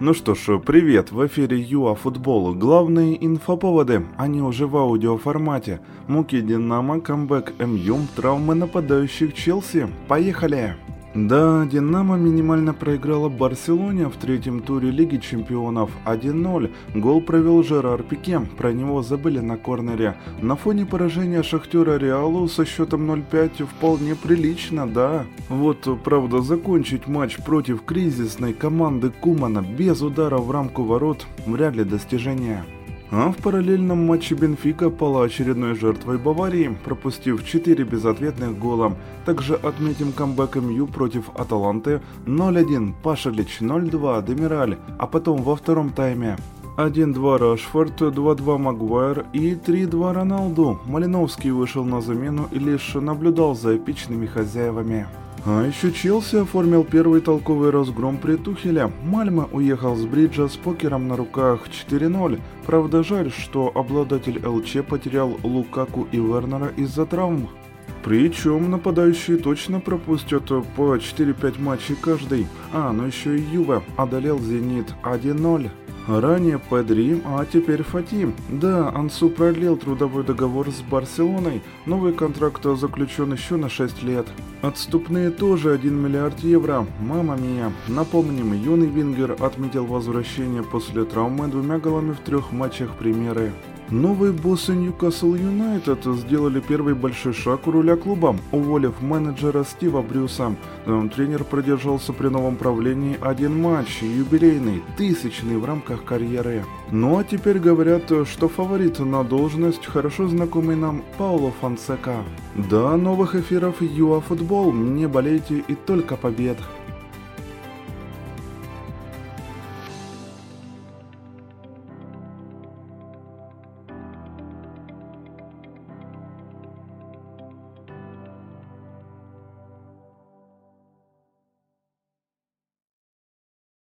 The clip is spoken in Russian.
Ну что ж, привет, в эфире ЮА Футбол. Главные инфоповоды, они уже в аудиоформате. Муки Динамо, камбэк МЮ, травмы нападающих Челси. Поехали! Да, Динамо минимально проиграла Барселоне в третьем туре Лиги Чемпионов 1-0. Гол провел Жерар Пике, про него забыли на корнере. На фоне поражения Шахтера Реалу со счетом 0-5 вполне прилично, да. Вот, правда, закончить матч против кризисной команды Кумана без удара в рамку ворот вряд ли достижение. А в параллельном матче Бенфика пала очередной жертвой Баварии, пропустив 4 безответных гола. Также отметим камбэк МЮ против Аталанты 0-1, Пашалич 0-2, Демираль, а потом во втором тайме 1-2 Рашфорд, 2-2 Магуайр и 3-2 Роналду. Малиновский вышел на замену и лишь наблюдал за эпичными хозяевами. А еще Челси оформил первый толковый разгром при Тухеле. Мальма уехал с бриджа с покером на руках 4-0. Правда, жаль, что обладатель ЛЧ потерял Лукаку и Вернера из-за травм. Причем нападающие точно пропустят по 4-5 матчей каждый. А, ну еще и Юва одолел Зенит 1-0. Ранее Педри, а теперь Фатим. Да, Ансу продлил трудовой договор с Барселоной. Новый контракт заключен еще на 6 лет. Отступные тоже 1 миллиард евро. Мама мия. Напомним, юный Вингер отметил возвращение после травмы двумя голами в трех матчах премьеры. Новые боссы Ньюкасл Юнайтед сделали первый большой шаг у руля клуба, уволив менеджера Стива Брюса. Тренер продержался при новом правлении один матч, юбилейный, тысячный в рамках карьеры. Ну а теперь говорят, что фаворит на должность хорошо знакомый нам Пауло Фонсека. До новых эфиров ЮАФутбол, не болейте и только побед!